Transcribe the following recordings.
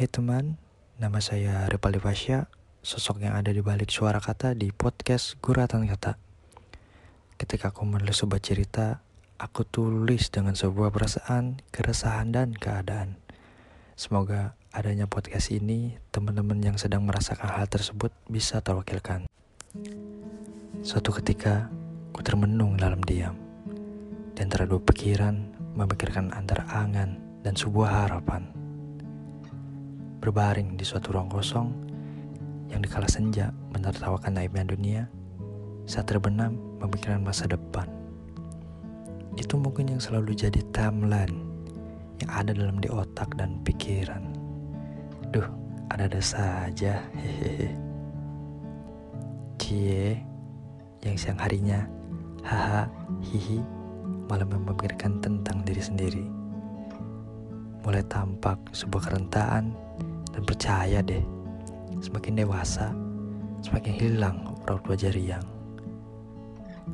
Hai teman, nama saya Ripaldi Fasya, sosok yang ada di balik suara kata di podcast Guratan Kata. Ketika aku menulis sebuah cerita, aku tulis dengan sebuah perasaan, keresahan, dan keadaan. Semoga adanya podcast ini, teman-teman yang sedang merasakan hal tersebut bisa terwakilkan. Suatu ketika, ku termenung dalam diam. Dan antara dua pikiran, memikirkan antara angan dan sebuah harapan berbaring di suatu ruang kosong yang dikala senja menertawakan naibnya dunia saat terbenam memikirkan masa depan. Itu mungkin yang selalu jadi timeline yang ada dalam di otak dan pikiran. Duh, ada-ada saja. Hehehe. Cie, yang siang harinya, haha, hihi, malah memikirkan tentang diri sendiri. Mulai tampak sebuah kerentaan dan percaya deh, semakin dewasa, semakin hilang raut wajah riang.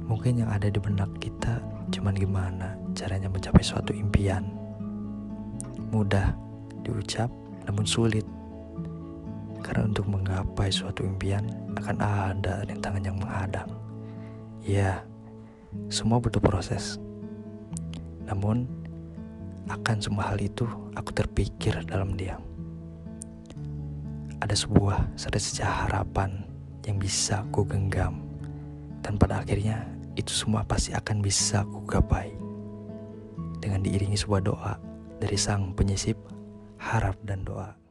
Mungkin yang ada di benak kita cuman gimana caranya mencapai suatu impian. Mudah diucap namun sulit. Karena untuk menggapai suatu impian akan ada rintangan yang menghadang. Ya, semua butuh proses. Namun, akan semua hal itu aku terpikir dalam diam ada sebuah secerca harapan yang bisa ku genggam dan pada akhirnya itu semua pasti akan bisa ku gapai dengan diiringi sebuah doa dari sang penyisip harap dan doa.